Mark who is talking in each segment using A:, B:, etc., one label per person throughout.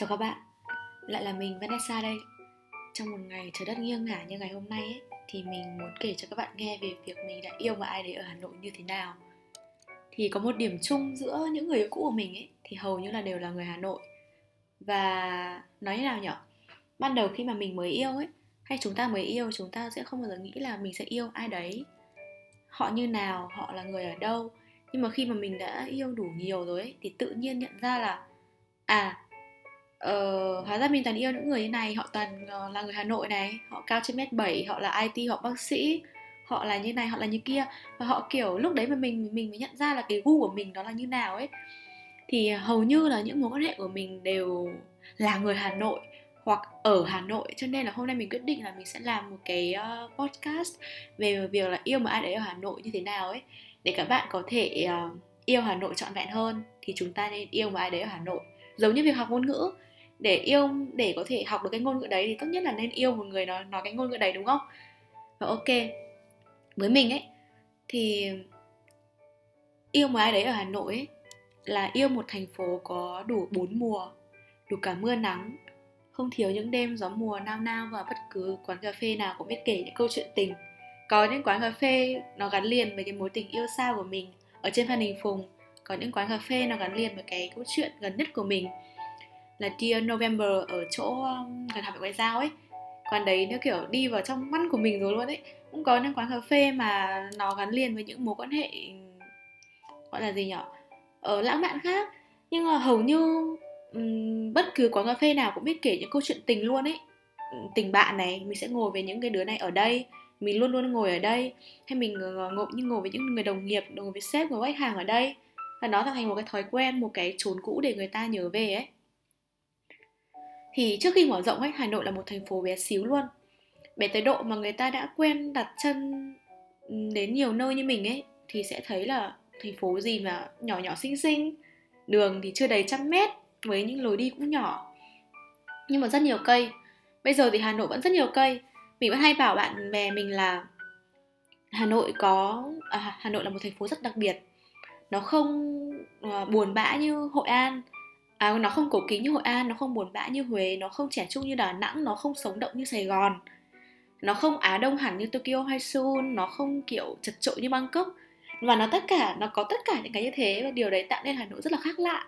A: Chào các bạn, lại là mình Vanessa đây. Trong một ngày trời đất nghiêng ngả như ngày hôm nay ấy, Thì mình muốn kể cho các bạn nghe về việc mình đã yêu một ai đấy ở Hà Nội như thế nào. Thì có một điểm chung giữa những người yêu cũ của mình ấy Thì hầu như là đều là người Hà Nội. Và nói như nào nhở? Ban đầu khi mà mình mới yêu ấy Hay chúng ta mới yêu chúng ta sẽ không bao giờ nghĩ là mình sẽ yêu ai đấy. Họ như nào, họ là người ở đâu. Nhưng mà khi mà mình đã yêu đủ nhiều rồi ấy Thì tự nhiên nhận ra là À uh, hóa ra mình toàn yêu những người như này. Họ toàn uh, là người Hà Nội này họ cao trên mét bảy họ là IT họ bác sĩ họ là như này họ là như kia. Và họ kiểu lúc đấy mà mình mình mới nhận ra là cái gu của mình đó là như nào ấy thì hầu như là những mối quan hệ của mình đều là người Hà Nội hoặc ở Hà Nội. Cho nên là hôm nay mình quyết định là mình sẽ làm một cái uh, podcast về việc là yêu một ai đấy ở Hà Nội như thế nào ấy để các bạn có thể uh, yêu Hà Nội trọn vẹn hơn thì chúng ta nên yêu một ai đấy ở Hà Nội. Giống như việc học ngôn ngữ để yêu, để có thể học được cái ngôn ngữ đấy thì tốt nhất là nên yêu một người nói nói cái ngôn ngữ đấy, đúng không? Và ok, với mình ấy, thì yêu một ai đấy ở Hà Nội ấy, là yêu một thành phố có đủ bốn mùa, đủ cả mưa nắng, không thiếu những đêm gió mùa nao nao và bất cứ quán cà phê nào cũng biết kể những câu chuyện tình. Có những quán cà phê nó gắn liền với cái mối tình yêu xa của mình. Ở trên Phan Đình Phùng, có những quán cà phê nó gắn liền với cái câu chuyện gần nhất của mình là Dear November ở chỗ um, gần học viện ngoại giao ấy. Quán đấy nó kiểu đi vào trong mắt của mình rồi luôn ấy. Cũng có những quán cà phê mà nó gắn liền với những mối quan hệ gọi là gì nhở ở lãng mạn khác. Nhưng mà hầu như um, bất cứ quán cà phê nào cũng biết kể những câu chuyện tình luôn ấy. Ừ, tình bạn này mình sẽ ngồi với những cái đứa này ở đây mình luôn luôn ngồi ở đây. Hay mình ờ, ngồi như ngồi với những người đồng nghiệp ngồi với sếp ngồi với khách hàng ở đây. Và nó thành một cái thói quen một cái chốn cũ để người ta nhớ về ấy thì trước khi mở rộng ấy Hà Nội là một thành phố bé xíu luôn. Bé tới độ mà người ta đã quen đặt chân đến nhiều nơi như mình ấy thì sẽ thấy là thành phố gì mà nhỏ nhỏ xinh xinh đường thì chưa đầy trăm mét với những lối đi cũng nhỏ. Nhưng mà rất nhiều cây. Bây giờ thì Hà Nội vẫn rất nhiều cây. Mình vẫn hay bảo bạn bè mình là Hà Nội có à, Hà Nội là một thành phố rất đặc biệt. Nó không uh, buồn bã như Hội An à, nó không cổ kính như hội an nó không buồn bã như huế nó không trẻ trung như đà nẵng nó không sống động như sài gòn. Nó không á đông hẳn như tokyo hay seoul nó không kiểu chật trội như bangkok. Và nó tất cả nó có tất cả những cái như thế và điều đấy tạo nên hà nội rất là khác lạ.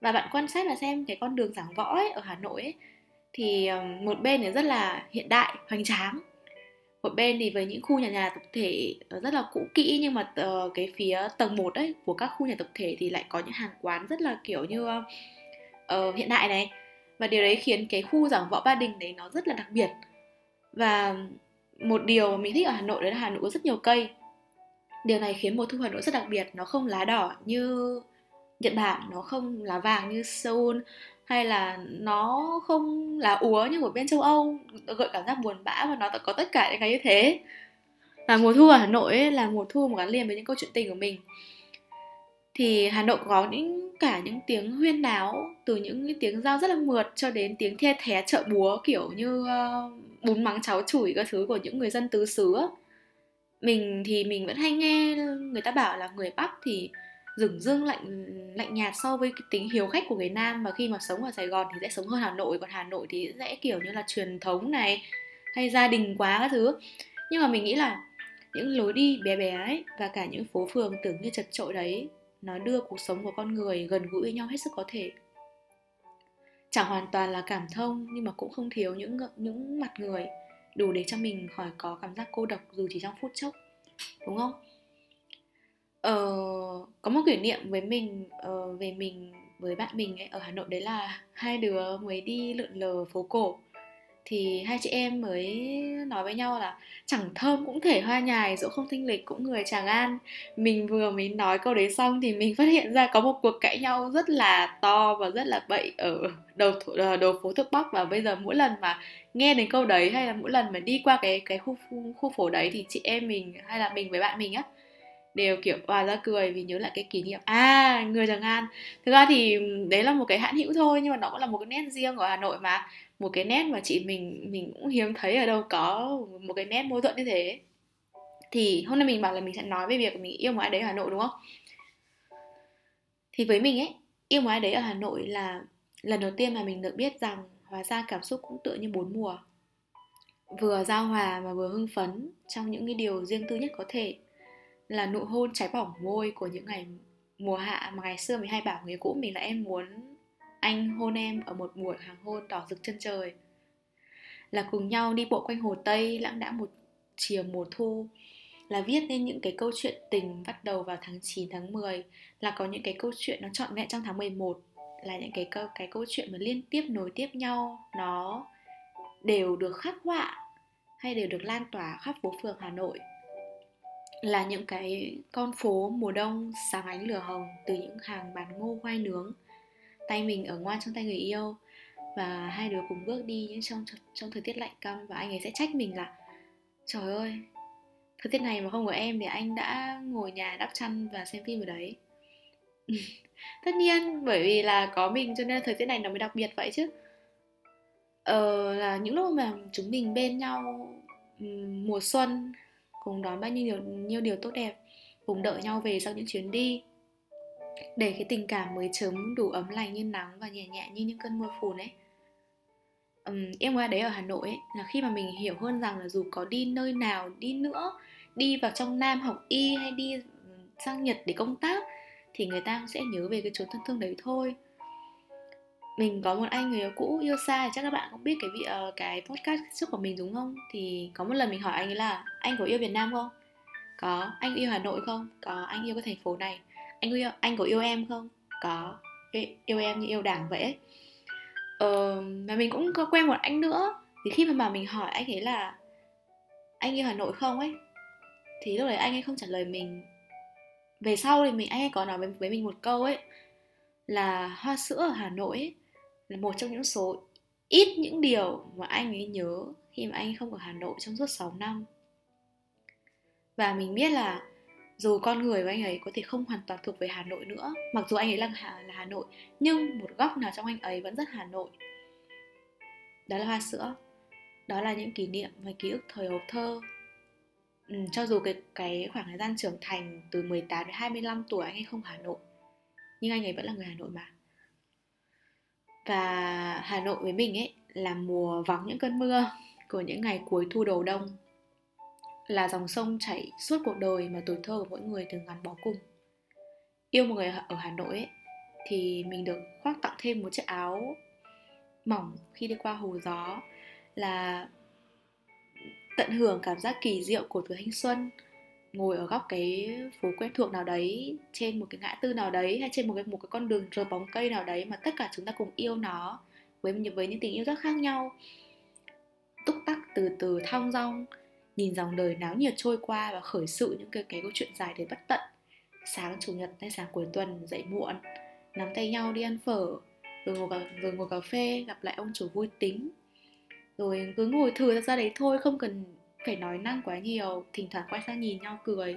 A: Và bạn quan sát và xem cái con đường giảng võ ấy, ở hà nội ấy, thì ờ, một bên thì rất là hiện đại hoành tráng. Một bên thì với những khu nhà nhà tập thể ờ, rất là cũ kỹ nhưng mà ờ, cái phía tầng 1 ấy của các khu nhà tập thể thì lại có những hàng quán rất là kiểu như uh, hiện đại này. Và điều đấy khiến cái khu giảng võ Ba Đình đấy nó rất là đặc biệt. Và một điều mà mình thích ở Hà Nội đấy là Hà Nội có rất nhiều cây. Điều này khiến mùa thu Hà Nội rất đặc biệt. Nó không lá đỏ như Nhật Bản nó không lá vàng như Seoul hay là nó không lá úa như ở bên châu Âu. Gợi cảm giác buồn bã và nó có tất cả những cái như thế. Và mùa thu ở Hà Nội ấy là mùa thu mà gắn liền với những câu chuyện tình của mình thì Hà Nội có những cả những tiếng huyên náo từ những cái tiếng dao rất là mượt cho đến tiếng the thé chợ búa kiểu như uh, bún mắng cháo chửi các thứ của những người dân tứ xứ mình thì mình vẫn hay nghe người ta bảo là người Bắc thì rừng dương lạnh lạnh nhạt so với cái tính hiếu khách của người Nam và khi mà sống ở Sài Gòn thì sẽ sống hơn Hà Nội còn Hà Nội thì sẽ kiểu như là truyền thống này hay gia đình quá các thứ. Nhưng mà mình nghĩ là những lối đi bé bé ấy và cả những phố phường tưởng như chật trội đấy nó đưa cuộc sống của con người gần gũi với nhau hết sức có thể. Chẳng hoàn toàn là cảm thông nhưng mà cũng không thiếu những những mặt người đủ để cho mình khỏi có cảm giác cô độc dù chỉ trong phút chốc đúng không? Ờ, có một kỷ niệm với mình uh, về mình với bạn mình ấy, ở Hà Nội đấy là hai đứa mới đi lượn lờ phố cổ thì hai chị em mới nói với nhau là chẳng thơm cũng thể hoa nhài dẫu không thanh lịch cũng người tràng an. Mình vừa mới nói câu đấy xong thì mình phát hiện ra có một cuộc cãi nhau rất là to và rất là bậy ở đầu thủ, ờ, đầu phố Thượng bắc. Và bây giờ mỗi lần mà nghe đến câu đấy hay là mỗi lần mà đi qua cái cái khu khu phố đấy thì chị em mình hay là mình với bạn mình á đều kiểu hòa ra cười vì nhớ lại cái kỷ niệm. À người tràng an. Thực ra thì đấy là một cái hãn hữu thôi nhưng mà nó cũng là một cái nét riêng của hà nội mà. Một cái nét mà chị mình mình cũng hiếm thấy ở đâu có một cái nét mâu thuẫn như thế. Thì hôm nay mình bảo là mình sẽ nói về việc mình yêu một ai đấy ở Hà Nội đúng không? Thì với mình ấy, yêu một ai đấy ở Hà Nội là lần đầu tiên mà mình được biết rằng hóa ra cảm xúc cũng tựa như bốn mùa. Vừa giao hòa mà vừa hưng phấn trong những cái điều riêng tư nhất có thể là nụ hôn cháy bỏng môi của những ngày mùa hạ mà ngày xưa mình hay bảo người cũ mình là em muốn anh hôn em ở một buổi hoàng hôn đỏ rực chân trời. Là cùng nhau đi bộ quanh hồ Tây, lãng đã một chiều mùa thu. Là viết nên những cái câu chuyện tình bắt đầu vào tháng 9 tháng 10 là có những cái câu chuyện nó trọn vẹn trong tháng 11 là những cái câu cái câu chuyện mà liên tiếp nối tiếp nhau, nó đều được khắc họa hay đều được lan tỏa khắp phố phường Hà Nội là những cái con phố mùa đông sáng ánh lửa hồng từ những hàng bán ngô khoai nướng. Tay mình ở ngoan trong tay người yêu và hai đứa cùng bước đi những trong trong thời tiết lạnh căm và anh ấy sẽ trách mình là trời ơi thời tiết này mà không có em thì anh đã ngồi nhà đắp chăn và xem phim ở đấy. Tất nhiên bởi vì là có mình cho nên thời tiết này nó mới đặc biệt vậy chứ. Ờ, là những lúc mà chúng mình bên nhau mùa xuân cùng đón bao nhiêu điều, nhiêu điều tốt đẹp cùng đợi nhau về sau những chuyến đi. Để cái tình cảm mới chấm đủ ấm lành như nắng và nhẹ nhẹ như những cơn mưa phùn ấy. Um, em qua đấy ở Hà Nội ấy là khi mà mình hiểu hơn rằng là dù có đi nơi nào đi nữa đi vào trong Nam học y hay đi sang Nhật để công tác thì người ta cũng sẽ nhớ về cái chốn thân thương đấy thôi mình có một anh người yêu cũ yêu xa chắc các bạn cũng biết cái vị uh, cái podcast trước của mình đúng không? Thì có một lần mình hỏi anh ấy là anh có yêu Việt Nam không? Có. Anh yêu Hà Nội không? Có. Anh yêu cái thành phố này. Anh yêu anh có yêu em không? Có. Yêu em như yêu đảng vậy ấy. Ờ, mà mình cũng có quen một anh nữa. Thì khi mà mà mình hỏi anh ấy là anh yêu Hà Nội không? ấy. Thì lúc đấy anh ấy không trả lời mình. Về sau thì mình anh ấy có nói với, với mình một câu ấy là hoa sữa ở Hà Nội ấy, là một trong những số ít những điều mà anh ấy nhớ khi mà anh không ở Hà Nội trong suốt 6 năm. Và mình biết là dù con người của anh ấy có thể không hoàn toàn thuộc về Hà Nội nữa mặc dù anh ấy là Hà, là Hà Nội nhưng một góc nào trong anh ấy vẫn rất Hà Nội. Đó là hoa sữa. Đó là những kỷ niệm và ký ức thời hộp thơ. Ừ, cho dù cái cái khoảng thời gian trưởng thành từ 18 đến 25 tuổi anh ấy không Hà Nội nhưng anh ấy vẫn là người Hà Nội mà và Hà Nội với mình ấy là mùa vắng những cơn mưa của những ngày cuối thu đầu đông. Là dòng sông chảy suốt cuộc đời mà tuổi thơ của mỗi người từng gắn bó cùng. Yêu một người ở Hà Nội ấy, thì mình được khoác tặng thêm một chiếc áo mỏng khi đi qua hồ gió là tận hưởng cảm giác kỳ diệu của tuổi thanh xuân ngồi ở góc cái phố quen thuộc nào đấy trên một cái ngã tư nào đấy hay trên một cái một cái con đường rờ bóng cây nào đấy mà tất cả chúng ta cùng yêu nó với với những tình yêu rất khác nhau. Túc tắc từ từ thong dong nhìn dòng đời náo nhiệt trôi qua và khởi sự những cái, cái câu chuyện dài đến bất tận. Sáng chủ nhật hay sáng cuối tuần dậy muộn nắm tay nhau đi ăn phở rồi ngồi, cà rồi ngồi cà phê gặp lại ông chủ vui tính. Rồi cứ ngồi thừa ra đấy thôi không cần phải nói năng quá nhiều thỉnh thoảng quay sang nhìn nhau cười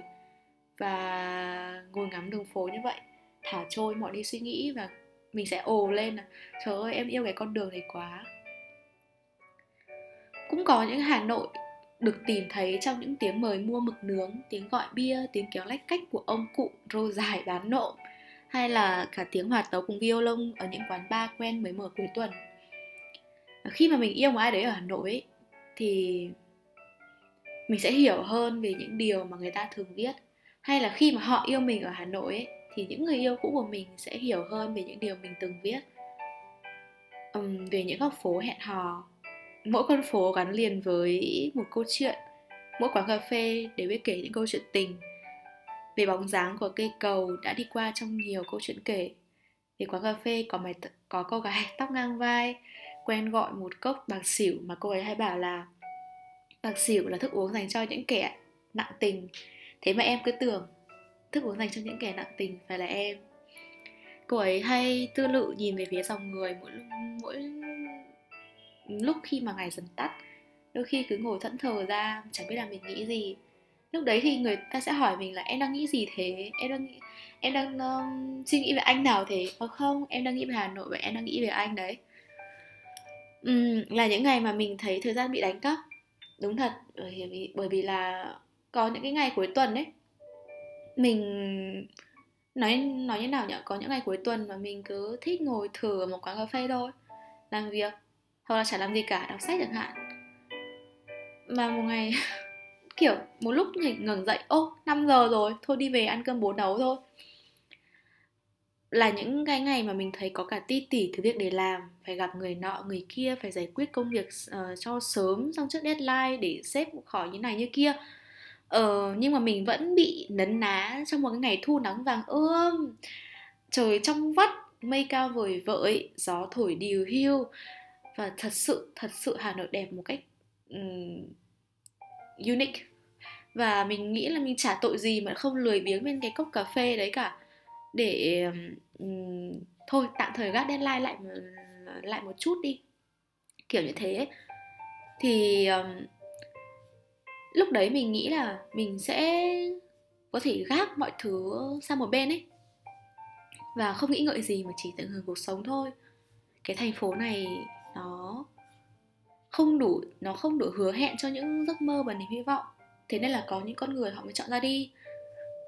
A: và ngồi ngắm đường phố như vậy. Thả trôi mọi đi suy nghĩ và mình sẽ ồ lên là trời ơi em yêu cái con đường này quá. Cũng có những Hà Nội được tìm thấy trong những tiếng mời mua mực nướng, tiếng gọi bia, tiếng kéo lách cách của ông cụ rô dài bán nộm hay là cả tiếng hòa tấu cùng violon ở những quán bar quen mới mở cuối tuần. Khi mà mình yêu một ai đấy ở Hà Nội ấy, thì mình sẽ hiểu hơn về những điều mà người ta thường viết. Hay là khi mà họ yêu mình ở Hà Nội ấy, thì những người yêu cũ của mình sẽ hiểu hơn về những điều mình từng viết. Um, về những góc phố hẹn hò. Mỗi con phố gắn liền với một câu chuyện. Mỗi quán cà phê đều biết kể những câu chuyện tình. Về bóng dáng của cây cầu đã đi qua trong nhiều câu chuyện kể. Về quán cà phê có mày có cô gái tóc ngang vai quen gọi một cốc bạc xỉu mà cô ấy hay bảo là bạc xỉu là thức uống dành cho những kẻ nặng tình. Thế mà em cứ tưởng thức uống dành cho những kẻ nặng tình phải là em. Cô ấy hay tư lự nhìn về phía dòng người mỗi mỗi lúc khi mà ngày dần tắt. Đôi khi cứ ngồi thẫn thờ ra chẳng biết là mình nghĩ gì. Lúc đấy thì người ta sẽ hỏi mình là em đang nghĩ gì thế? Em đang nghĩ em đang um, suy nghĩ về anh nào thế? Có không? Em đang nghĩ về hà nội và em đang nghĩ về anh đấy. Uhm, là những ngày mà mình thấy thời gian bị đánh cắp đúng thật, bởi vì bởi vì là có những cái ngày cuối tuần đấy mình nói nói như nào nhỉ? Có những ngày cuối tuần mà mình cứ thích ngồi thử ở một quán cà phê thôi, làm việc, hoặc là chả làm gì cả, đọc sách chẳng hạn. Mà một ngày kiểu một lúc ngẩng dậy, ô 5 giờ rồi, thôi đi về ăn cơm bố nấu thôi là những cái ngày mà mình thấy có cả ti tỉ thứ việc để làm phải gặp người nọ người kia phải giải quyết công việc uh, cho sớm xong trước deadline để xếp khỏi như này như kia. Ờ, nhưng mà mình vẫn bị nấn ná trong một cái ngày thu nắng vàng ươm. Trời trong vắt mây cao vời vợi gió thổi điều hiu. Và thật sự thật sự hà nội đẹp một cách um, unique. Và mình nghĩ là mình trả tội gì mà không lười biếng bên cái cốc cà phê đấy cả để um, thôi tạm thời gác deadline lại lại một chút đi. Kiểu như thế thì um, lúc đấy mình nghĩ là mình sẽ có thể gác mọi thứ sang một bên ấy. Và không nghĩ ngợi gì mà chỉ tận hưởng cuộc sống thôi. Cái thành phố này nó không đủ nó không đủ hứa hẹn cho những giấc mơ và niềm hy vọng. Thế nên là có những con người họ mới chọn ra đi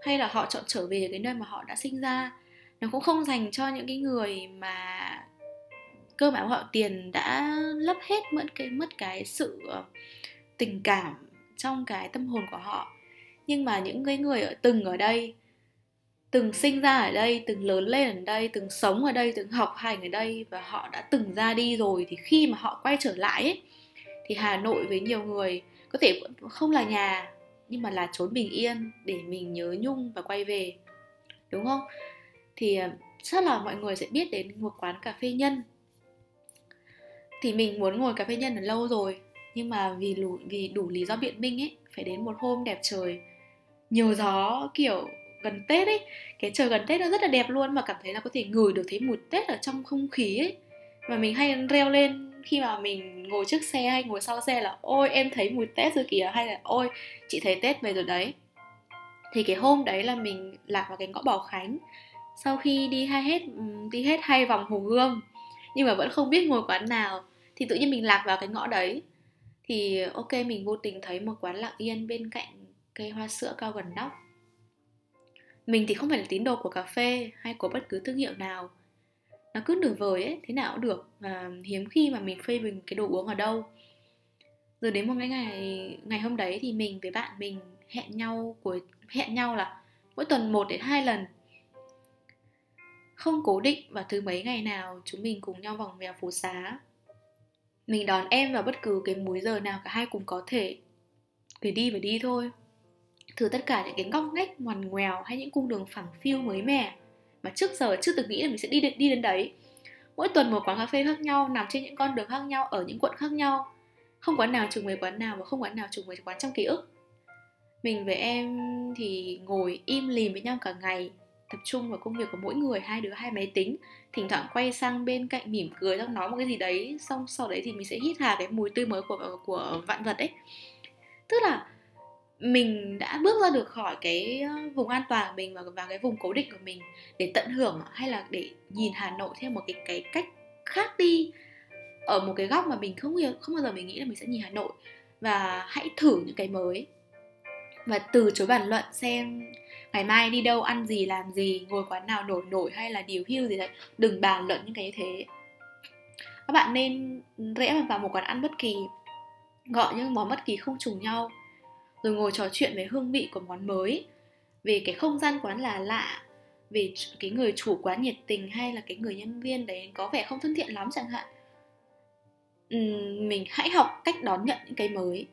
A: hay là họ chọn trở về cái nơi mà họ đã sinh ra. Nó cũng không dành cho những cái người mà cơ bản họ tiền đã lấp hết mất cái mất cái sự ờ, tình cảm trong cái tâm hồn của họ. Nhưng mà những cái người ở từng ở đây từng sinh ra ở đây từng lớn lên ở đây từng sống ở đây từng học hành ở đây và họ đã từng ra đi rồi thì khi mà họ quay trở lại ấy, thì hà nội với nhiều người có thể không là nhà nhưng mà là trốn bình yên để mình nhớ nhung và quay về đúng không? Thì ờ, chắc là mọi người sẽ biết đến một quán cà phê nhân. Thì mình muốn ngồi cà phê nhân ở lâu rồi nhưng mà vì đủ, vì đủ lý do biện minh ấy phải đến một hôm đẹp trời nhiều gió kiểu gần tết ấy. Cái trời gần tết nó rất là đẹp luôn mà cảm thấy là có thể ngửi được thấy mùi tết ở trong không khí ấy. Mà mình hay reo lên khi mà mình ngồi trước xe hay ngồi sau xe là, ôi, em thấy mùi tết rồi kìa. Hay là, ôi, chị thấy tết về rồi đấy. Thì cái hôm đấy là mình lạc vào cái ngõ bảo khánh. Sau khi đi hai hết đi hết hai vòng hồ gươm, nhưng mà vẫn không biết ngồi quán nào, thì tự nhiên mình lạc vào cái ngõ đấy. Thì, ok, mình vô tình thấy một quán lặng yên bên cạnh cây hoa sữa cao gần nóc. Mình thì không phải là tín đồ của cà phê hay của bất cứ thương hiệu nào nó cứ nửa vời ấy, thế nào cũng được. Và hiếm khi mà mình phê bình cái đồ uống ở đâu. Rồi đến một cái ngày ngày hôm đấy thì mình với bạn mình hẹn nhau của hẹn nhau là mỗi tuần một đến hai lần. Không cố định và thứ mấy ngày nào chúng mình cùng nhau vòng vèo phố xá. Mình đón em vào bất cứ cái múi giờ nào cả hai cùng có thể. Để đi và đi thôi. Thử tất cả những cái ngóc ngách ngoằn ngoèo hay những cung đường phẳng phiu mới mẻ mà trước giờ chưa từng nghĩ là mình sẽ đi đến, đi đến đấy. Mỗi tuần một quán cà phê khác nhau nằm trên những con đường khác nhau ở những quận khác nhau. Không quán nào trùng với quán nào và không quán nào trùng với quán trong ký ức. Mình với em thì ngồi im lìm với nhau cả ngày tập trung vào công việc của mỗi người hai đứa hai máy tính. Thỉnh thoảng quay sang bên cạnh mỉm cười xong nói một cái gì đấy xong sau đấy thì mình sẽ hít hà cái mùi tươi mới của của vạn vật ấy. Tức là mình đã bước ra được khỏi cái ờ, vùng an toàn của mình và vào cái vùng cố định của mình để tận hưởng hay là để nhìn Hà Nội theo một cái cái cách khác đi ở một cái góc mà mình không không bao giờ mình nghĩ là mình sẽ nhìn Hà Nội. Và hãy thử những cái mới và từ chối bàn luận xem ngày mai đi đâu, ăn gì, làm gì, ngồi quán nào nổi nổi hay là điều hưu gì đấy. Đừng bàn luận những cái như thế. Các bạn nên rẽ vào một quán ăn bất kỳ gọi những món bất kỳ không trùng nhau rồi ngồi trò chuyện về hương vị của món mới. Về cái không gian quán là lạ về cái người chủ quán nhiệt tình hay là cái người nhân viên đấy có vẻ không thân thiện lắm chẳng hạn. Uhm, mình hãy học cách đón nhận những cái mới.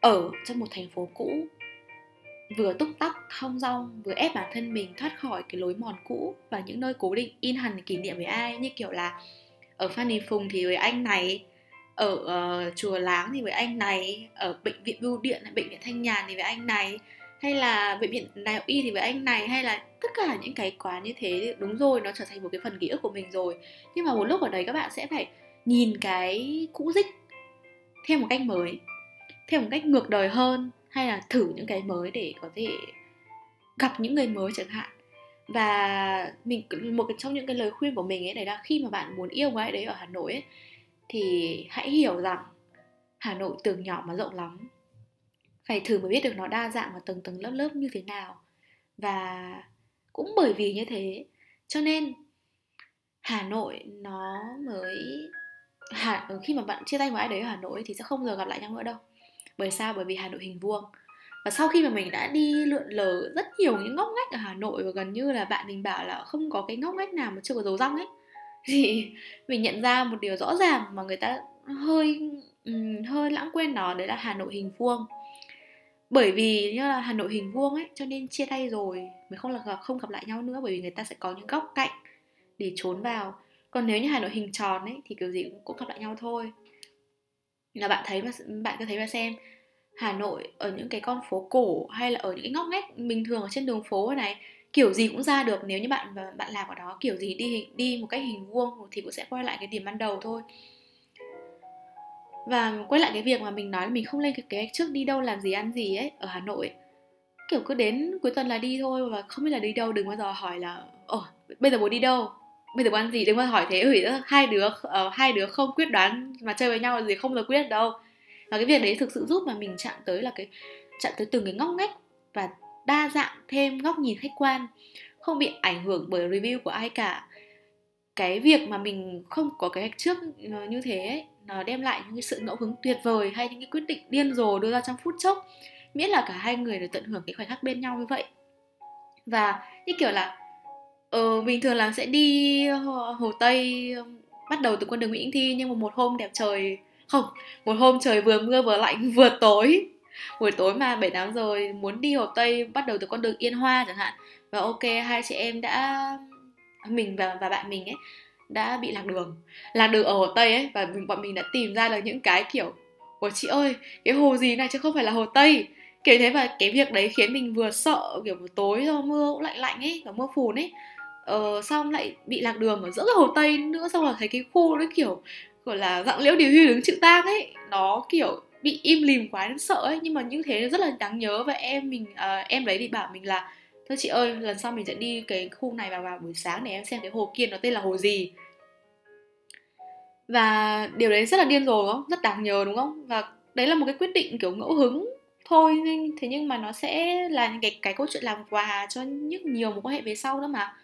A: Ở trong một thành phố cũ vừa túc tắc thong rong vừa ép bản thân mình thoát khỏi cái lối mòn cũ và những nơi cố định in hẳn kỷ niệm với ai như kiểu là ở Phan Đình Phùng thì với anh này ở uh, chùa Láng thì với anh này ở bệnh viện Bưu Điện bệnh viện Thanh Nhàn thì với anh này hay là bệnh viện Đại học Y thì với anh này hay là tất cả những cái quán như thế đúng rồi nó trở thành một cái phần ký ức của mình rồi. Nhưng mà một lúc ở đấy các bạn sẽ phải nhìn cái cũ dích theo một cách mới theo một cách ngược đời hơn hay là thử những cái mới để có thể gặp những người mới chẳng hạn. Và mình một trong những cái lời khuyên của mình ấy đấy là khi mà bạn muốn yêu một ai đấy ở Hà Nội ấy thì hãy hiểu rằng Hà Nội tường nhỏ mà rộng lắm. Phải thử mới biết được nó đa dạng và tầng tầng lớp lớp như thế nào. Và cũng bởi vì như thế, cho nên Hà Nội nó mới Hà ừ, khi mà bạn chia tay với ai đấy ở Hà Nội thì sẽ không giờ gặp lại nhau nữa đâu. Bởi sao? Bởi vì Hà Nội hình vuông. Và sau khi mà mình đã đi lượn lờ rất nhiều những ngóc ngách ở Hà Nội và gần như là bạn mình bảo là không có cái ngóc ngách nào mà chưa có dấu răng ấy thì mình nhận ra một điều rõ ràng mà người ta hơi um, hơi lãng quên nó đấy là Hà Nội hình vuông. Bởi vì như là Hà Nội hình vuông ấy cho nên chia tay rồi mới không là không gặp lại nhau nữa bởi vì người ta sẽ có những góc cạnh để trốn vào. Còn nếu như Hà Nội hình tròn ấy thì kiểu gì cũng, cũng gặp lại nhau thôi. Là bạn thấy mà bạn cứ thấy mà xem Hà Nội ở những cái con phố cổ hay là ở những cái ngóc ngách bình thường ở trên đường phố này kiểu gì cũng ra được nếu như bạn ờ, bạn làm ở đó kiểu gì đi đi một cách hình vuông thì cũng sẽ quay lại cái điểm ban đầu thôi. Và quay lại cái việc mà mình nói là mình không lên cái kế hoạch trước đi đâu làm gì ăn gì ấy ở Hà Nội kiểu cứ đến cuối tuần là đi thôi và không biết là đi đâu đừng bao giờ hỏi là ồ bây giờ muốn đi đâu? Bây giờ muốn ăn gì? Đừng bao giờ hỏi thế hủy hai đứa uh, hai đứa không quyết đoán mà chơi với nhau là gì không được quyết đâu. Và cái việc đấy thực sự giúp mà mình chạm tới là cái chạm tới từng cái ngóc ngách và đa dạng thêm góc nhìn khách quan không bị ảnh hưởng bởi review của ai cả. Cái việc mà mình không có kế hoạch trước ờ, như thế ấy, nó đem lại những cái sự ngẫu hứng tuyệt vời hay những cái quyết định điên rồ đưa ra trong phút chốc miễn là cả hai người được tận hưởng cái khoảnh khắc bên nhau như vậy. Và như kiểu là ờ, bình thường là sẽ đi hồ, hồ tây ờ, bắt đầu từ con đường Nguyễn Thi nhưng mà một hôm đẹp trời không một hôm trời vừa mưa vừa lạnh vừa tối buổi tối mà bảy tám giờ muốn đi hồ tây bắt đầu từ con đường yên hoa chẳng hạn. Và ok hai chị em đã mình và và bạn mình ấy đã bị lạc đường lạc đường ở hồ tây ấy. Và mình bọn mình đã tìm ra được những cái kiểu của chị ơi cái hồ gì này chứ không phải là hồ tây? Kiểu thế và cái việc đấy khiến mình vừa sợ kiểu buổi tối do mưa cũng lạnh lạnh ấy và mưa phùn ấy. Ờ, xong lại bị lạc đường ở giữa cái hồ tây nữa xong là thấy cái khu nó kiểu gọi là dạng liễu điều hưu đứng chữ tang ấy. Nó kiểu bị im lìm quá nên sợ ấy. Nhưng mà như thế rất là đáng nhớ. Và em mình uh, em đấy thì bảo mình là thôi chị ơi lần sau mình sẽ đi cái khu này vào vào buổi sáng để em xem cái hồ kia nó tên là hồ gì. Và điều đấy rất là điên rồ đúng không? Rất đáng nhớ đúng không? Và đấy là một cái quyết định kiểu ngẫu hứng thôi. Nhưng thế nhưng mà nó sẽ là những cái cái câu chuyện làm quà cho những nhiều mối quan hệ về sau nữa mà.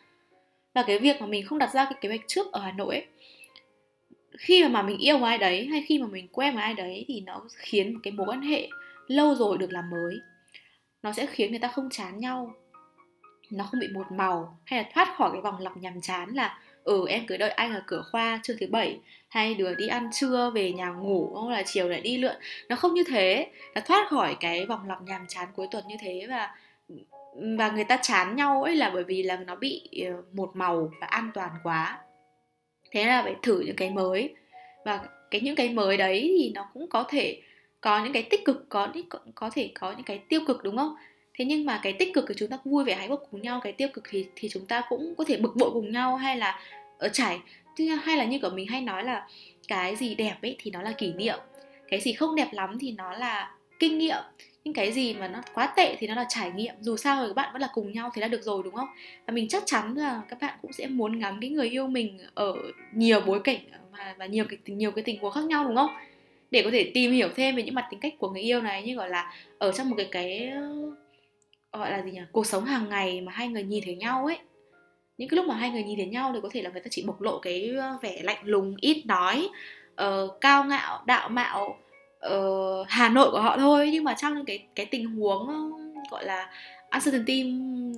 A: Và cái việc mà mình không đặt ra cái kế hoạch trước ở Hà Nội ấy khi mà, mà mình yêu một ai đấy hay khi mà mình quen một ai đấy thì nó khiến một cái mối quan hệ lâu rồi được làm mới. Nó sẽ khiến người ta không chán nhau. Nó không bị một màu hay là thoát khỏi cái vòng lặp nhàm chán là ừ em cứ đợi anh ở cửa khoa trưa thứ bảy hay đứa đi ăn trưa về nhà ngủ không là chiều lại đi lượn. Nó không như thế. Nó thoát khỏi cái vòng lặp nhàm chán cuối tuần như thế và và người ta chán nhau ấy là bởi vì là nó bị ờ, một màu và an toàn quá thế là phải thử những cái mới. Và cái những cái mới đấy thì nó cũng có thể có những cái tích cực, có có thể có những cái tiêu cực, đúng không? Thế nhưng mà cái tích cực thì chúng ta vui vẻ hạnh phúc cùng nhau, cái tiêu cực thì thì chúng ta cũng có thể bực bội cùng nhau hay là ờ, ở trải hay là như của mình hay nói là cái gì đẹp ấy thì nó là kỷ niệm. Cái gì không đẹp lắm thì nó là kinh nghiệm nhưng cái gì mà nó quá tệ thì nó là trải nghiệm. Dù sao rồi các bạn vẫn là cùng nhau thì đã được rồi đúng không? Và mình chắc chắn là các bạn cũng sẽ muốn ngắm cái người yêu mình ở nhiều bối cảnh và, và nhiều cái nhiều cái tình huống khác nhau đúng không? Để có thể tìm hiểu thêm về những mặt tính cách của người yêu này như gọi là ở trong một cái cái ờ, gọi là gì nhỉ? Cuộc sống hàng ngày mà hai người nhìn thấy nhau ấy. Những cái lúc mà hai người nhìn thấy nhau thì có thể là người ta chỉ bộc lộ cái ờ, vẻ lạnh lùng ít nói uh, cao ngạo đạo mạo uh, Hà Nội của họ thôi. Nhưng mà trong những cái cái tình huống gọi là uncertainty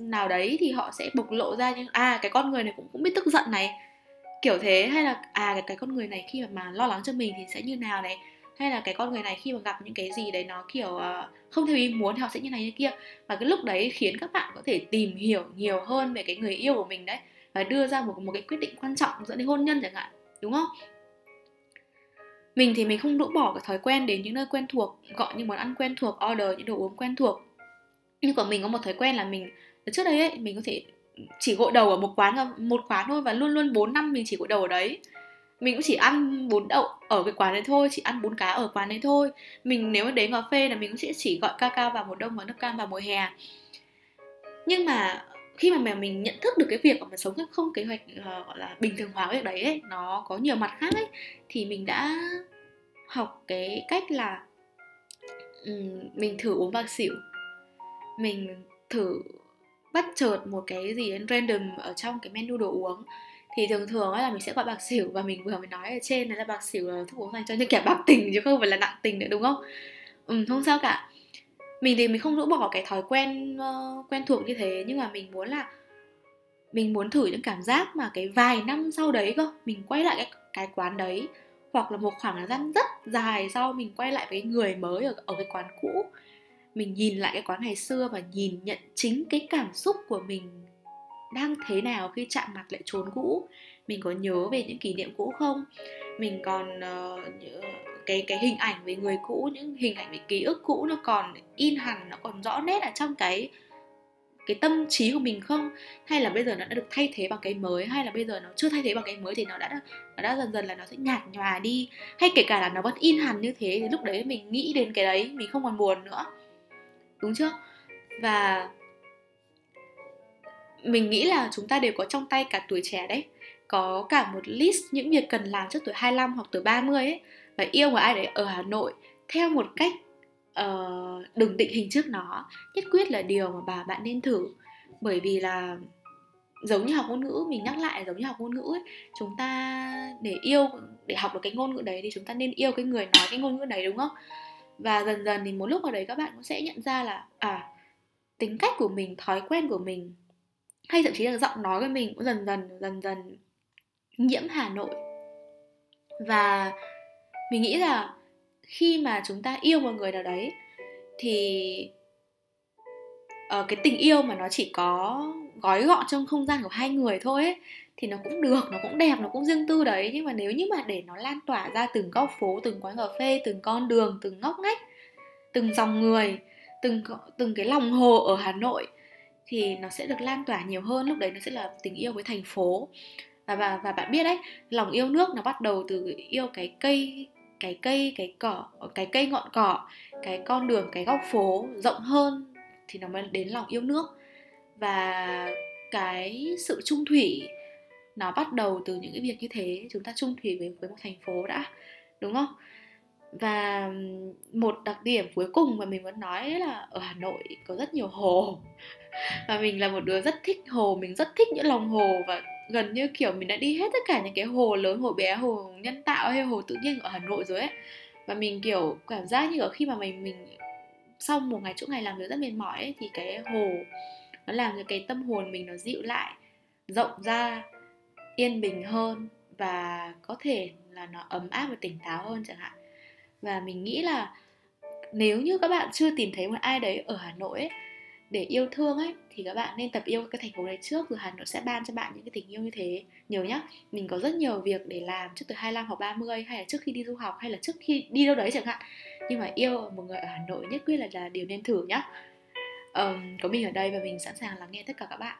A: nào đấy thì họ sẽ bộc lộ ra như à cái con người này cũng cũng biết tức giận này. Kiểu thế. Hay là à cái, cái con người này khi mà, mà lo lắng cho mình thì sẽ như nào này? Hay là cái con người này khi mà gặp những cái gì đấy nó kiểu uh, không theo ý muốn thì họ sẽ như này như kia. Và cái lúc đấy khiến các bạn có thể tìm hiểu nhiều hơn về cái người yêu của mình đấy và đưa ra một một cái quyết định quan trọng dẫn đến hôn nhân chẳng hạn đúng không? Mình thì mình không đũ bỏ cái thói quen đến những nơi quen thuộc gọi những món ăn quen thuộc order những đồ uống quen thuộc. Nhưng của mình có một thói quen là mình trước đây ấy mình có thể chỉ gội đầu ở một quán một quán thôi và luôn luôn 4 năm mình chỉ gội đầu ở đấy. Mình cũng chỉ ăn bún đậu ở cái quán đấy thôi chỉ ăn bún cá ở quán đấy thôi. Mình nếu mà đến cà phê là mình cũng sẽ chỉ gọi ca cao vào mùa đông và nước cam vào mùa hè. Nhưng mà khi mà mình nhận thức được cái việc mà mình sống không kế hoạch uh, gọi là bình thường hóa việc đấy ấy, nó có nhiều mặt khác ấy thì mình đã học cái cách là um, mình thử uống bạc xỉu. Mình thử bắt chợt một cái gì random ở trong cái menu đồ uống. Thì thường thường là mình sẽ gọi bạc xỉu và mình vừa mới nói ở trên là bạc xỉu là thuốc uống dành cho những kẻ bạc tình chứ không phải là nặng tình nữa đúng không? Ừ không sao cả. Mình thì mình không rũ bỏ cái thói quen uh, quen thuộc như thế nhưng mà mình muốn là mình muốn thử những cảm giác mà cái vài năm sau đấy cơ mình quay lại cái cái quán đấy hoặc là một khoảng thời gian rất dài sau mình quay lại với người mới ở ở cái quán cũ. Mình nhìn lại cái quán ngày xưa và nhìn nhận chính cái cảm xúc của mình đang thế nào khi chạm mặt lại chốn cũ. Mình có nhớ về những kỷ niệm cũ không? Mình còn uh, cái cái hình ảnh về người cũ những hình ảnh về ký ức cũ nó còn in hẳn nó còn rõ nét ở trong cái cái tâm trí của mình không? Hay là bây giờ nó đã được thay thế bằng cái mới? Hay là bây giờ nó chưa thay thế bằng cái mới thì nó đã nó đã dần dần là nó sẽ nhạt nhòa đi? Hay kể cả là nó vẫn in hẳn như thế thì lúc đấy mình nghĩ đến cái đấy, mình không còn buồn nữa. Đúng chưa? Và mình nghĩ là chúng ta đều có trong tay cả tuổi trẻ đấy. Có cả một list những việc cần làm trước tuổi 25 hoặc tuổi 30 ấy. Và yêu một ai đấy ở Hà Nội, theo một cách uh, đừng định hình trước nó. Nhất quyết là điều mà bà bạn nên thử. Bởi vì là giống như học ngôn ngữ mình nhắc lại giống như học ngôn ngữ ấy. Chúng ta để yêu để học được cái ngôn ngữ đấy thì chúng ta nên yêu cái người nói cái ngôn ngữ đấy đúng không? Và dần dần thì một lúc nào đấy các bạn cũng sẽ nhận ra là à tính cách của mình thói quen của mình hay thậm chí là giọng nói của mình cũng dần dần dần dần nhiễm Hà Nội. Và mình nghĩ là khi mà chúng ta yêu một người nào đấy thì uh, cái tình yêu mà nó chỉ có gói gọn trong không gian của hai người thôi ấy thì nó cũng được nó cũng đẹp nó cũng riêng tư đấy. Nhưng mà nếu như mà để nó lan tỏa ra từng góc phố từng quán cà phê từng con đường từng ngóc ngách từng dòng người từng từng cái lòng hồ ở hà nội thì nó sẽ được lan tỏa nhiều hơn. Lúc đấy nó sẽ là tình yêu với thành phố. Và và và bạn biết đấy lòng yêu nước nó bắt đầu từ yêu cái cây cái cây, cái cỏ, cái cây ngọn cỏ, cái con đường, cái góc phố rộng hơn thì nó mới đến lòng yêu nước. Và cái sự trung thủy nó bắt đầu từ những cái việc như thế, chúng ta trung thủy với với một thành phố đã, đúng không? Và một đặc điểm cuối cùng mà mình muốn nói là ở Hà Nội có rất nhiều hồ. Và mình là một đứa rất thích hồ, mình rất thích những lòng hồ và gần như kiểu mình đã đi hết tất cả những cái hồ lớn hồ bé hồ nhân tạo hay hồ tự nhiên ở Hà Nội rồi ấy. Và mình kiểu cảm giác như ở khi mà mình mình sau một ngày chỗ ngày làm việc rất mệt mỏi ấy, thì cái hồ nó làm cho cái tâm hồn mình nó dịu lại rộng ra yên bình hơn và có thể là nó ấm áp và tỉnh táo hơn chẳng hạn. Và mình nghĩ là nếu như các bạn chưa tìm thấy một ai đấy ở Hà Nội ấy để yêu thương ấy thì các bạn nên tập yêu cái thành phố đấy trước rồi Hà Nội sẽ ban cho bạn những cái tình yêu như thế. Nhớ nhá mình có rất nhiều việc để làm trước từ 25 hoặc 30 hay là trước khi đi du học hay là trước khi đi đâu đấy chẳng hạn. Nhưng mà yêu một người ở Hà Nội nhất quyết là là điều nên thử nhá. Um, có mình ở đây và mình sẵn sàng lắng nghe tất cả các bạn.